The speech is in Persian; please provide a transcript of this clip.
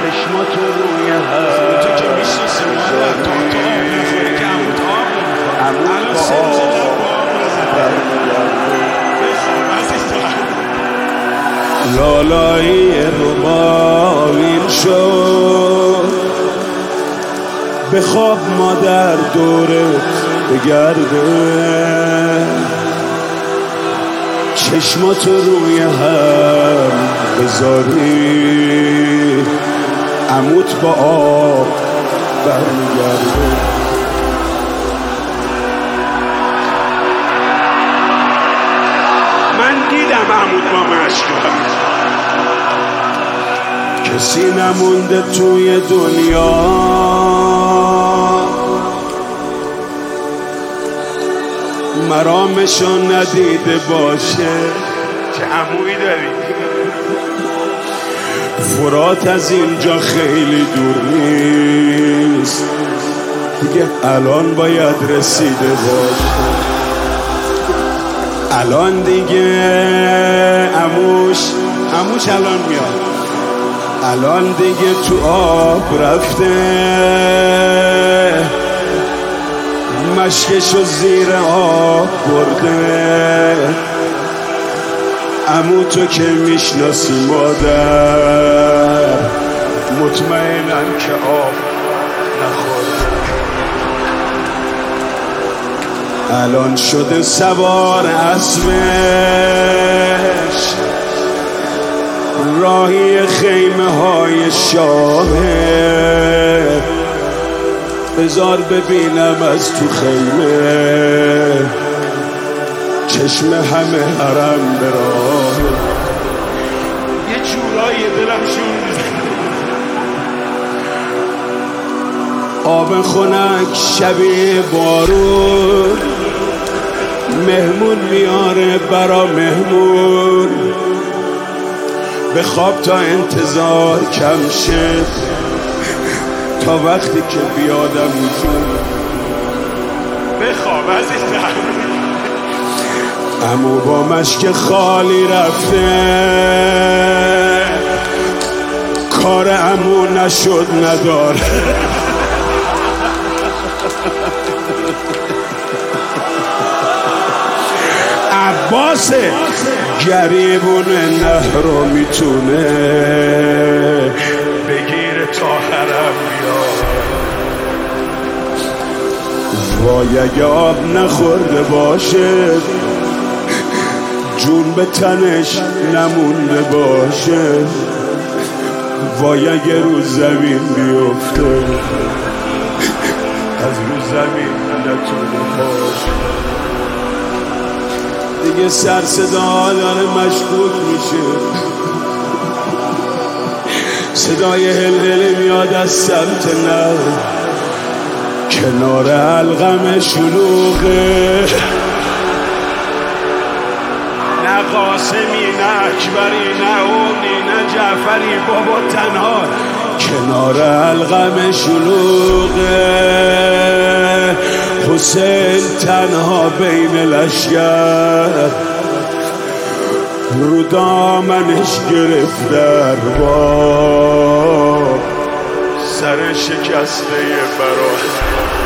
چشماتو روی هر تو که میشنسی من در تو آب نخوری که عمود آب نمی‌خوری الان سه روزه در با آب نزدم بخواب عزیزم لالایی روباویم شد در مادر دورت بگرده چشماتو روی هم بذاری. عموت با آب برمیگرده من دیدم عمود با مشکل کسی نمونده توی دنیا. مرامشو ندیده باشه. چه عموی داری؟ فرات از اینجا خیلی دور نیست. دیگه الان باید رسیده باشه. الان دیگه اموش اموش الان میاد. الان دیگه تو آب رفته. مشکشو زیر آب برده. امو تو که می‌شناسی مادر مطمئنم که آب نخورده الان شده سوار اسبش. راهی خیمه های شاهه بزار ببینم از تو خیمه. چشم همه حرم به راه. یه جورایی دلم شون آب خنک شبیه بارون. مهمون میاره برا مهمون. به خواب تا انتظار کم شد. تا وقتی که بیادم جون بخواب عزیزم. امو با مشک خالی رفته. کار امو نشد نداره. عباس گریبون نه رو می‌تونه بگیر تا وای اگه آب نخورده باشه جون به تنش نمونده باشه. وای اگه رو زمین بیفته از رو زمین نتونه باشه. دیگه سر صدا داره مشکوک میشه. صدای هل میاد از سمت نه کنار الغم شلوغه. نه قاسمی نه اکبری نه اونی نه جعفری بابا تنها. کنار الغم شلوغه. حسین تنها بین لشگر رو دامنش گرفت در با سر شکسته برای